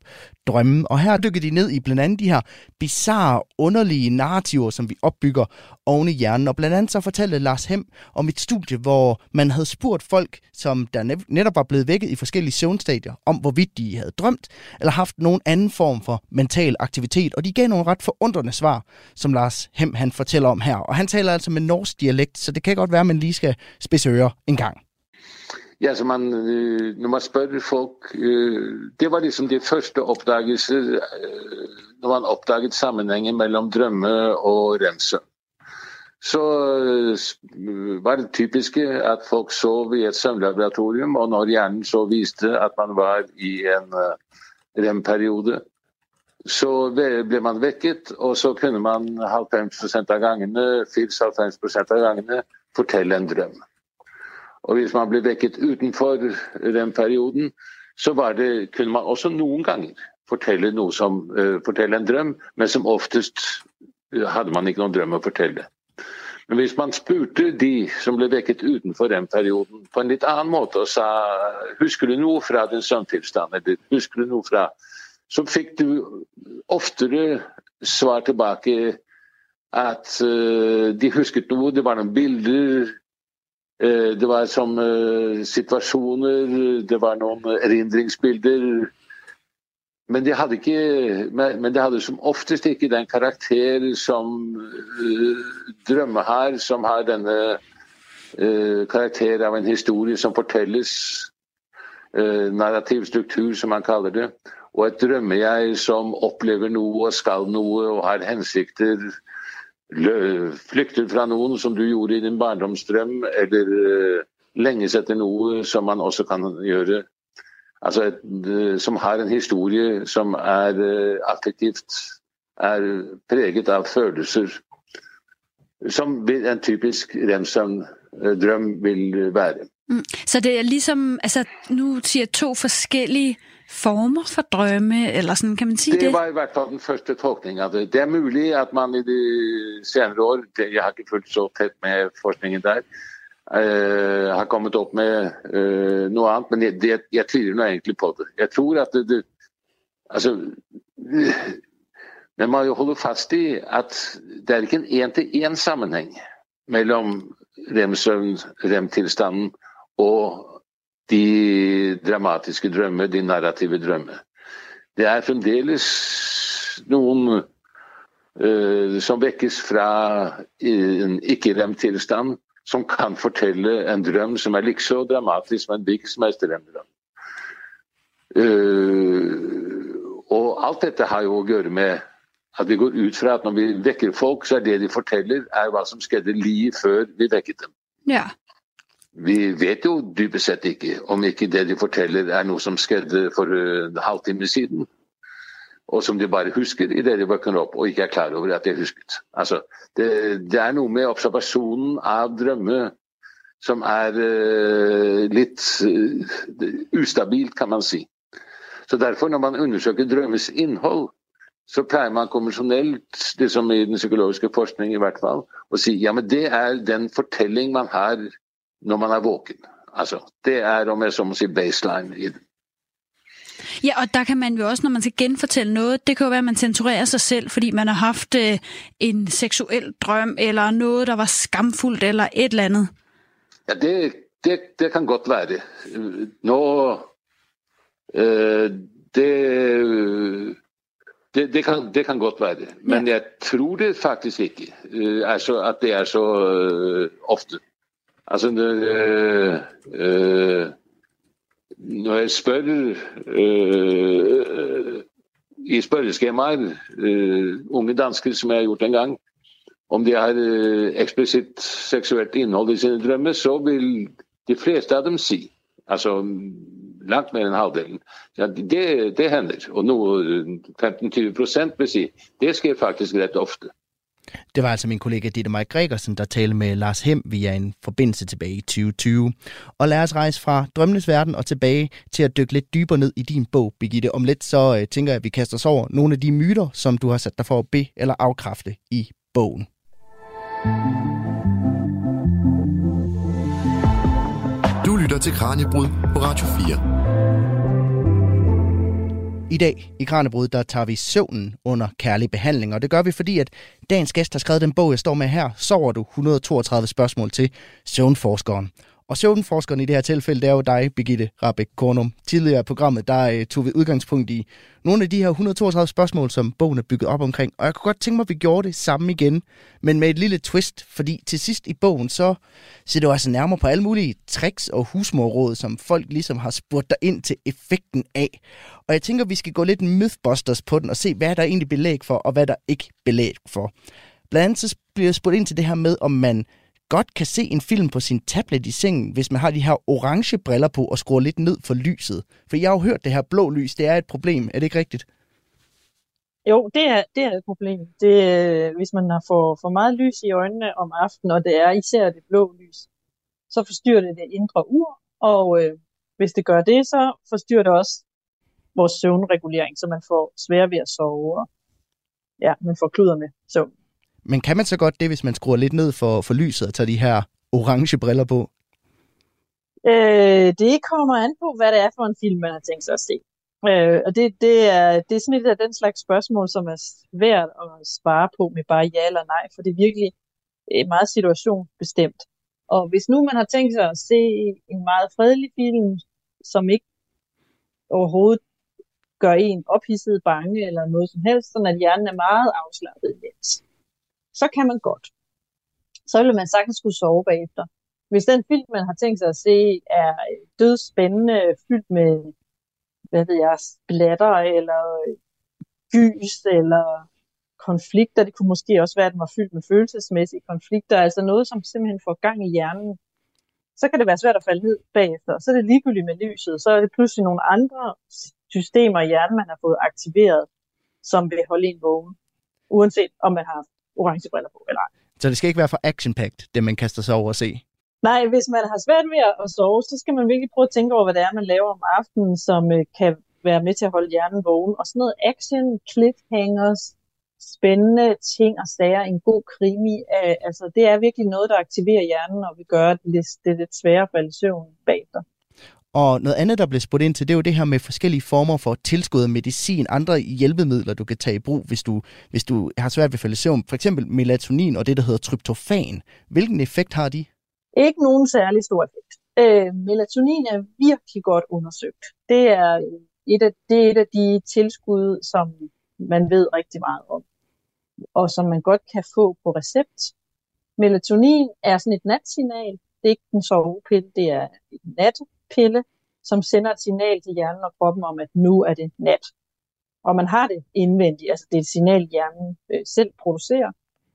drømmen. Og her dykkede de ned i blandt andet de her bizarre, underlige narrativer, som vi opbygger oven i hjernen. Og blandt andet så fortalte Lars Hem om et studie, hvor man havde spurgt folk, som der netop var blevet vækket i forskellige søvnstadier, om hvorvidt de havde drømt eller haft nogen anden form for mental aktivitet. Og de gav nogle ret forundrende svar, som Lars Hem han fortæller om her. Og han taler altså med norsk dialekt, så det kan godt være, at man lige skal spidse ører en gang. Ja, så man, øh, når man spørger folk, øh, det var ligesom det første opdagelse, øh, når man opdagede sammenhængen mellem drømme og remsøvn. Så øh, øh, var det typiske, at folk sov i et søvnlaboratorium, og når hjernen så viste, at man var i en øh, rem-periode, så ble man vekket, og så kunne man 90% av gangene, 94% av gangene fortelle en drøm. Og hvis man ble vekket utenfor den perioden, så var det, kunne man også noen ganger fortelle, noe som, uh, fortelle en drøm, men som oftest uh, hadde man ikke noen drøm å fortelle. Men hvis man spurte de som ble vekket utenfor den perioden på en litt annen måte og sa husker du noe fra din søvntilstand, eller husker du noe fra Så fikk du oftere svar tilbake at uh, de husket noe, det var noen bilder, uh, det var som uh, situasjoner, det var noen erindringsbilder. Men det hadde ikke, men det hadde som oftest ikke den karakter som eh, drømme har, som har denne eh, karakter av en historie som fortelles. Eh, narrativ struktur, som man kaller det. Og et drømmejeg som opplever noe og skal noe og har hensikter. Flykter fra noen som du gjorde i din barndomsdrøm, eller uh, lenges etter noe som man også kan gjøre. Altså et, som har en historie som er uh, affektivt, er preget av følelser. Som en typisk remsøvndrøm vil være. Mm. Så det er liksom, altså nu siger to forskellige former for drømme, eller sådan, kan man sige det? Det var i hvert fall den første tolkningen av det. Det er mulig at man i de senere år, jeg har ikke fulgt så tett med forskningen der, eh, har kommet opp med eh, noe annet, men jeg, det, jeg tviler nå egentlig på det. Jeg tror at det, det altså, men man holder fast i at det er ikke en én-til-én sammenheng mellom rem-søvn, rem-tilstanden og de dramatiske drømmer, de narrative drømmer. Det er fremdeles noen uh, eh, som vekkes fra en ikke-rem-tilstand, som kan fortelle en drøm som er like så dramatisk, men hvilken som helst rem-drøm. Uh, og alt dette har jo å gjøre med at vi går ut fra at når vi vekker folk, så er det de forteller, er hva som skjedde like før vi vekket dem. Ja. Vi vet jo dypest sett ikke om ikke det de forteller er noe som skjedde for en halvtime siden. Og som de bare husker idet de våkner opp og ikke er klar over at de har husket. Altså, det, det, er noe med observasjonen av drømme som er uh, litt eh, uh, ustabilt, kan man si. Så derfor, når man undersøker drømmes innhold, så pleier man konvensjonelt, liksom i den psykologiske forskning i hvert fall, å si ja, men det er den fortelling man har når man er våken. Altså, det er, om jeg så må si, baseline i den. Ja, og der kan man jo også, når man skal genfortælle noget, det kan jo være, at man censurerer sig selv, fordi man har haft øh, en seksuel drøm, eller noget, der var skamfuldt, eller et eller andet. Ja, det, det, det kan godt være det. Når øh, det, det, det, kan, det kan godt være det. Men ja. jeg tror det faktisk ikke, øh, altså, at det er så øh, ofte. Altså, øh, øh, når jeg spør øh, øh i spørreskjemaer øh, unge dansker som jeg har gjort en gang, om de har øh, eksplicit seksuelt indhold i sine drømme, så vil de fleste av dem si, altså langt mer enn halvdelen, ja, det, det hender. Og noe øh, 15-20 vil si det sker faktisk rett ofte. Det var altså min kollega Ditte Maj Gregersen, der talte med Lars Hem via en forbindelse tilbage i 2020. Og lad os rejse fra drømmenes verden og tilbage til at dykke lidt dybere ned i din bog, Birgitte. Om lidt så øh, tænker jeg, at vi kaster os over nogle af de myter, som du har sat dig for at be- eller afkræfte i bogen. Du lytter til Kranjebrud på Radio 4. I dag i Kranjebrud, der tager vi søvnen under kærlig behandling, og det gør vi, fordi at dagens gæst har skrevet den bog, jeg står med her, Sover du 132 spørgsmål til søvnforskeren. Og søvnforskeren i det her tilfælde, det er jo dig, Birgitte Rabeck Kornum. Tidligere i programmet, der øh, tog vi udgangspunkt i nogle af de her 132 spørgsmål, som bogen er bygget op omkring. Og jeg kunne godt tænke mig, at vi gjorde det samme igen, men med et lille twist, fordi til sidst i bogen, så ser du altså nærmere på alle mulige tricks og husmorråd, som folk ligesom har spurgt dig ind til effekten af. Og jeg tænker, vi skal gå lidt mythbusters på den og se, hvad der er egentlig belæg for, og hvad der ikke belæg for. Blandt andet så bliver jeg spurgt ind til det her med, om man godt kan se en film på sin tablet i sengen, hvis man har de her orange briller på og skruer lidt ned for lyset. For jeg har jo hørt, det her blå lys, det er et problem. Er det ikke rigtigt? Jo, det er, det er et problem. Det, øh, hvis man har for, for meget lys i øjnene om aftenen, og det er især det blå lys, så forstyrrer det det indre ur, og øh, hvis det gør det, så forstyrrer det også vores søvnregulering, så man får svært ved at sove, og ja, man får kluder med søvn. Men kan man så godt det, hvis man skruer lidt ned for, for lyset og tager de her orange briller på? Øh, det kommer an på, hvad det er for en film, man har tænkt sig at se. Øh, og det, det, er, det er sådan lidt af den slags spørgsmål, som er svært at svare på med bare ja eller nej, for det er virkelig øh, meget situationsbestemt. Og hvis nu man har tænkt sig at se en meget fredelig film, som ikke overhovedet gør en ophidset bange eller noget som helst, sådan at hjernen er meget afslappet imens, så kan man godt. Så ville man sagtens skulle sove bagefter. Hvis den film, man har tænkt sig at se, er dødspændende, fyldt med, hvad ved jeg, splatter eller øh, gys eller konflikter, det kunne måske også være, at den var fyldt med følelsesmæssige konflikter, altså noget, som simpelthen får gang i hjernen, så kan det være svært at falde ned bagefter. Så er det ligegyldigt med lyset, så er det pludselig nogle andre systemer i hjernen, man har fået aktiveret, som vil holde en vågen, uanset om man har orange briller på eller ej. Så det skal ikke være for action det man kaster sig over at se? Nej, hvis man har svært ved at sove, så skal man virkelig prøve at tænke over, hvad det er, man laver om aftenen, som øh, kan være med til at holde hjernen vågen. Og sådan noget action, cliffhangers, spændende ting og sager, en god krimi, øh, altså det er virkelig noget, der aktiverer hjernen og vil gøre det lidt, det lidt sværere at falde i søvn bagefter. Og noget andet, der blev spurgt ind til, det er jo det her med forskellige former for tilskud af medicin, andre hjælpemidler, du kan tage i brug, hvis du, hvis du har svært ved at falde i søvn. For eksempel melatonin og det, der hedder tryptofan. Hvilken effekt har de? Ikke nogen særlig stor effekt. Øh, melatonin er virkelig godt undersøgt. Det er, øh, et af, det er et af de tilskud, som man ved rigtig meget om, og som man godt kan få på recept. Melatonin er sådan et natsignal. Det er ikke en sovepille, det er nat pille, som sender et signal til hjernen og kroppen om, at nu er det nat. Og man har det indvendigt, altså det er et signal, hjernen øh, selv producerer.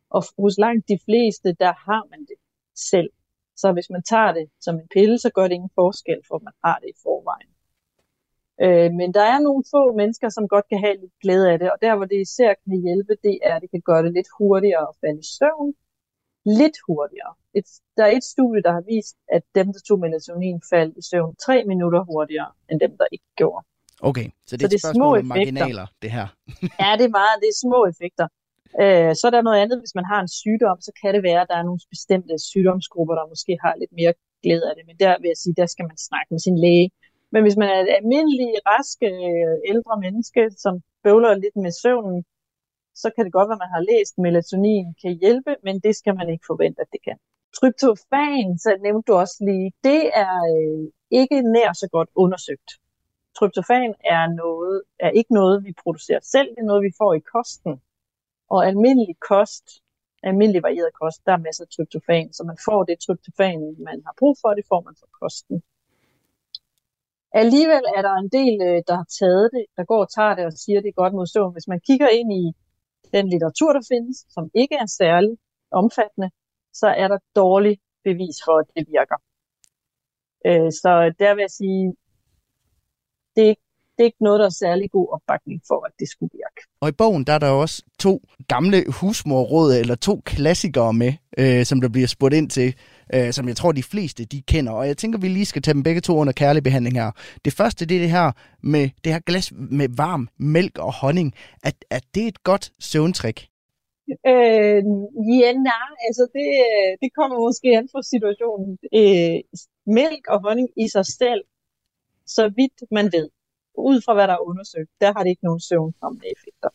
Og hos langt de fleste, der har man det selv. Så hvis man tager det som en pille, så gør det ingen forskel, for man har det i forvejen. Øh, men der er nogle få mennesker, som godt kan have lidt glæde af det, og der hvor det især kan hjælpe, det er, at det kan gøre det lidt hurtigere at falde i søvn. Lidt hurtigere. Et, der er et studie, der har vist, at dem, der tog melatonin, faldt i søvn tre minutter hurtigere, end dem, der ikke gjorde. Okay, så det er så et spørgsmål om marginaler, det her. ja, det er meget, det er små effekter. Øh, så er der noget andet, hvis man har en sygdom, så kan det være, at der er nogle bestemte sygdomsgrupper, der måske har lidt mere glæde af det. Men der vil jeg sige, der skal man snakke med sin læge. Men hvis man er et almindeligt, raske, øh, ældre menneske, som bøvler lidt med søvnen, så kan det godt være, at man har læst, at melatonin kan hjælpe, men det skal man ikke forvente, at det kan. Tryptofan, så nævnte du også lige, det er øh, ikke nær så godt undersøgt. Tryptofan er, noget, er ikke noget, vi producerer selv, det er noget, vi får i kosten. Og almindelig kost, almindelig varieret kost, der er masser af tryptofan, så man får det tryptofan, man har brug for, det får man fra kosten. Alligevel er der en del, øh, der har taget det, der går og tager det og siger, at det er godt mod søvn. Hvis man kigger ind i den litteratur, der findes, som ikke er særlig omfattende, så er der dårlig bevis for, at det virker. Øh, så der vil jeg sige, det er ikke det er ikke noget, der er særlig god opbakning for, at det skulle virke. Og i bogen, der er der også to gamle husmorråd, eller to klassikere med, øh, som der bliver spurgt ind til, øh, som jeg tror, de fleste de kender. Og jeg tænker, vi lige skal tage dem begge to under kærlig behandling her. Det første, det er det her med det her glas med varm mælk og honning. Er, er det et godt søvntrik? Øh, ja, nej, altså det, det kommer måske an på situationen. Øh, mælk og honning i sig selv, så vidt man ved, ud fra hvad der er undersøgt, der har det ikke nogen søvnfremmende effekter.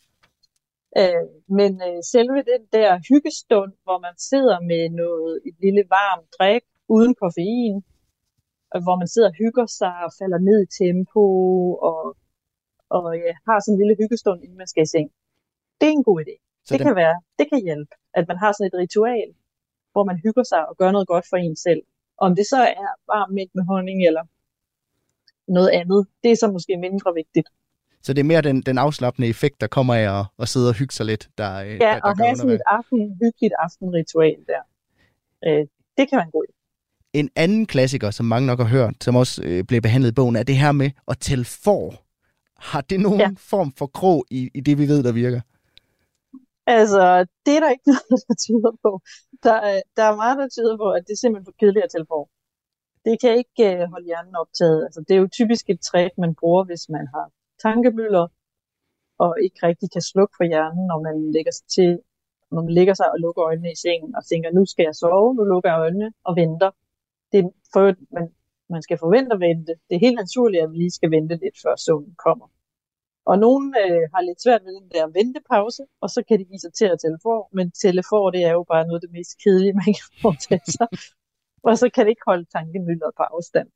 Øh, men øh, selve den der hyggestund, hvor man sidder med noget, et lille varmt drik uden koffein, og hvor man sidder og hygger sig og falder ned i tempo og, og ja, har sådan en lille hyggestund, inden man skal i seng. Det er en god idé. Så det, det kan være, det kan hjælpe, at man har sådan et ritual, hvor man hygger sig og gør noget godt for en selv. Om det så er varm mælk med honning, eller noget andet. Det er så måske mindre vigtigt. Så det er mere den, den afslappende effekt, der kommer af at, at sidde og hygge sig lidt, der, ja, der, der og have sådan et aften, hyggeligt aftenritual der. Øh, det kan være en god idé. En anden klassiker, som mange nok har hørt, som også øh, blev behandlet i bogen, er det her med at tælle for. Har det nogen ja. form for krog i, i det, vi ved, der virker? Altså, det er der ikke *laughs* noget, der tyder på. Der, er, der er meget, der tyder på, at det er simpelthen for kedeligt at tælle for. Det kan ikke uh, holde hjernen optaget. Altså, det er jo typisk et trick, man bruger, hvis man har tankemøller, og ikke rigtig kan slukke for hjernen, når man lægger sig til, når man lægger sig og lukker øjnene i sengen, og tænker, nu skal jeg sove, nu lukker jeg øjnene og venter. Det er for, man, man skal forvente at vente. Det er helt naturligt, at vi lige skal vente lidt, før søvnen kommer. Og nogen øh, har lidt svært ved den der ventepause, og så kan de give sig til at tælle for, men telefon, det er jo bare noget af det mest kedelige, man kan *laughs* foretage sig. og så kan det ikke holde tankemølleret på afstand.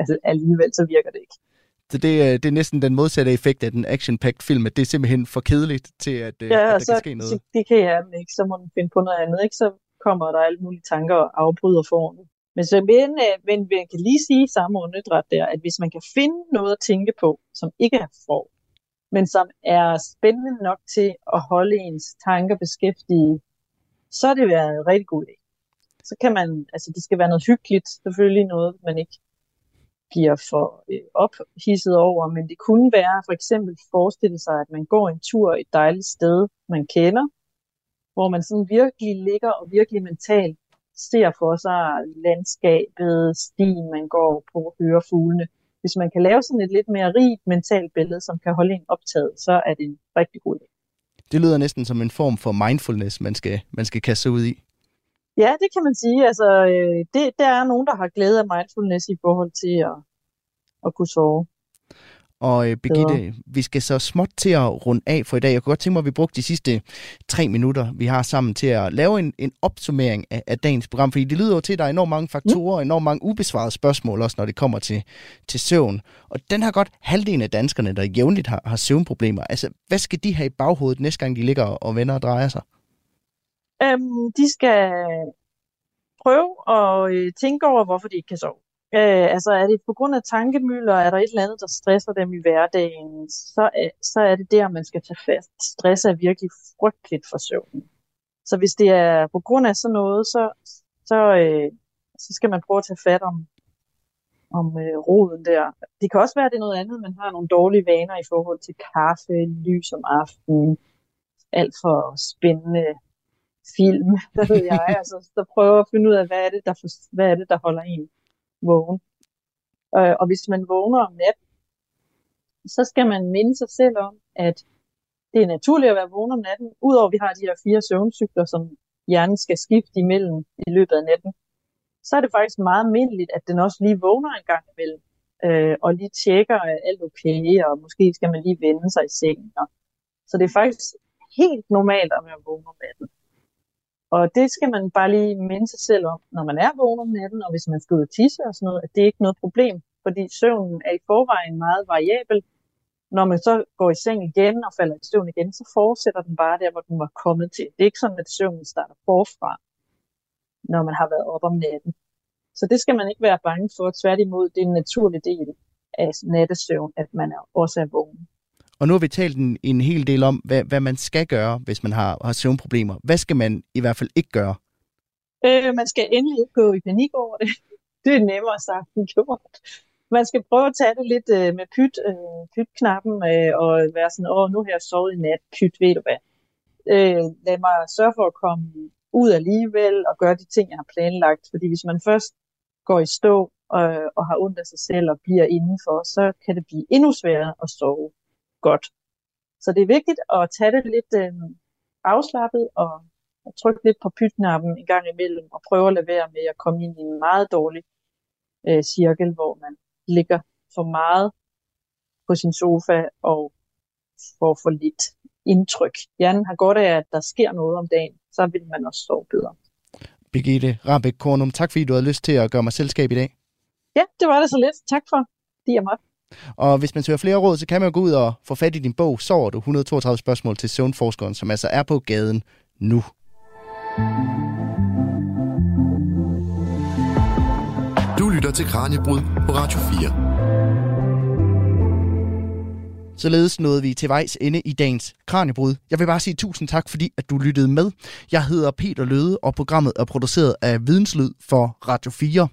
Altså alligevel, så virker det ikke. Så det, øh, det er næsten den modsatte effekt af den action-packed film, at det er simpelthen for kedeligt til, at, øh, ja, at der så, kan ske noget. Så det kan jeg ikke, så må den finde på noget andet, ikke? Så kommer der alle mulige tanker og afbryder formen. Men, så, men, øh, men vi kan lige sige samme åndedræt der, at hvis man kan finde noget at tænke på, som ikke er for, men som er spændende nok til at holde ens tanker beskæftige, så er det været en rigtig god idé. Så kan man, altså det skal være noget hyggeligt, selvfølgelig noget, man ikke bliver for øh, ophidset over, men det kunne være for eksempel forestille sig, at man går en tur et dejligt sted, man kender, hvor man sådan virkelig ligger og virkelig mentalt ser for sig landskabet, stien man går på, hører fuglene. Hvis man kan lave sådan et lidt mere rigt mentalt billede, som kan holde en optaget, så er det en rigtig god idé. Det lyder næsten som en form for mindfulness, man skal, man skal kaste sig ud i. Ja, det kan man sige. Altså, øh, det, der er nogen, der har glæde af mindfulness i forhold til at, at kunne sove. Og øh, Birgitte, vi skal så småt til at runde af for i dag. Jeg kunne godt tænke mig, at vi brugte de sidste tre minutter, vi har sammen til at lave en, en opsummering af, af dagens program. Fordi det lyder jo til, at der er enormt mange faktorer, mm. enormt mange ubesvarede spørgsmål, også når det kommer til, til søvn. Og den har godt halvdelen af danskerne, der jævnligt har, har søvnproblemer. Altså, hvad skal de have i baghovedet næste gang, de ligger og vender og drejer sig? Øhm, de skal prøve at øh, tænke over, hvorfor de ikke kan sove. Øh, altså er det på grund af tankemøller, er der et eller andet, der stresser dem i hverdagen, så er, så er det der, man skal tage fast. Stress er virkelig frygteligt for søvnen. Så hvis det er på grund af sådan noget, så, så, øh, så skal man prøve at tage fat om, om øh, roden der. Det kan også være, at det er noget andet, man har nogle dårlige vaner i forhold til kaffe, lys om aftenen, alt for spændende film, *laughs* hvad ved jeg. *laughs* Altså, så prøver at finde ud af, hvad er det, der, for, hvad er det, der holder en vågen. Øh, og hvis man vågner om natten, så skal man minde sig selv om, at det er naturligt at være vågen om natten, udover at vi har de her fire søvncykler, som hjernen skal skifte imellem i løbet af natten, så er det faktisk meget almindeligt, at den også lige vågner en gang imellem, øh, og lige tjekker, at alt okay, og måske skal man lige vende sig i sengen. Og, så det er faktisk helt normalt at være vågen om natten. Og det skal man bare lige minde sig selv om, når man er vågen om natten, og hvis man skal ud og tisse og sådan noget, at det er ikke noget problem, fordi søvnen er i forvejen meget variabel. Når man så går i seng igen og falder i søvn igen, så fortsætter den bare der, hvor den var kommet til. Det er ikke sådan, at søvnen starter forfra, når man har været op om natten. Så det skal man ikke være bange for. Tværtimod, det er en naturlig del af nattesøvn, at man også er vågen. Og nu har vi talt en, en hel del om, hvad, hvad man skal gøre, hvis man har, har søvnproblemer. Hvad skal man i hvert fald ikke gøre? Øh, man skal endelig ikke gå i panik over det. *laughs* Det er nemmere sagt end gjort. Man skal prøve at tage det lidt øh, med pyt, øh, pytknappen øh, og være sådan, åh, nu har jeg sovet i nat, pyt, ved du hvad. Øh, lad mig sørge for at komme ud alligevel og gøre de ting, jeg har planlagt. Fordi hvis man først går i stå og, og har ondt af sig selv og bliver indenfor, så kan det blive endnu sværere at sove godt. Så det er vigtigt at tage det lidt øh, afslappet og, og trykke lidt på pytknappen en gang imellem og prøve at lade være med at komme ind i en meget dårlig øh, cirkel, hvor man ligger for meget på sin sofa og får for lidt indtryk. Hjernen har godt af, at der sker noget om dagen, så vil man også sove bedre. Birgitte Rabeck Kornum, tak fordi du havde lyst til at gøre mig selskab i dag. Ja, det var det så lidt. Tak for, det jeg måtte. Og hvis man søger flere råd, så kan man gå ud og få fat i din bog, Sover du 132 spørgsmål til søvnforskeren, som altså er på gaden nu. Du lytter til Kranjebrud på Radio 4. Således nåede vi til vejs ende i dagens Kranjebrud. Jeg vil bare sige tusind tak, fordi at du lyttede med. Jeg hedder Peter Løde, og programmet er produceret af Videnslyd for Radio 4.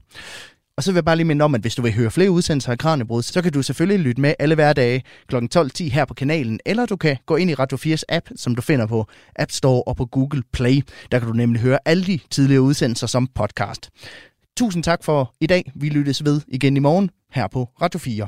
Og så vil jeg bare lige minde om, at hvis du vil høre flere udsendelser af Kranjebrud, så kan du selvfølgelig lytte med alle hverdage kl. 12.10 her på kanalen, eller du kan gå ind i Radio 4's app, som du finder på App Store og på Google Play. Der kan du nemlig høre alle de tidligere udsendelser som podcast. Tusind tak for i dag. Vi lyttes ved igen i morgen her på Radio 4.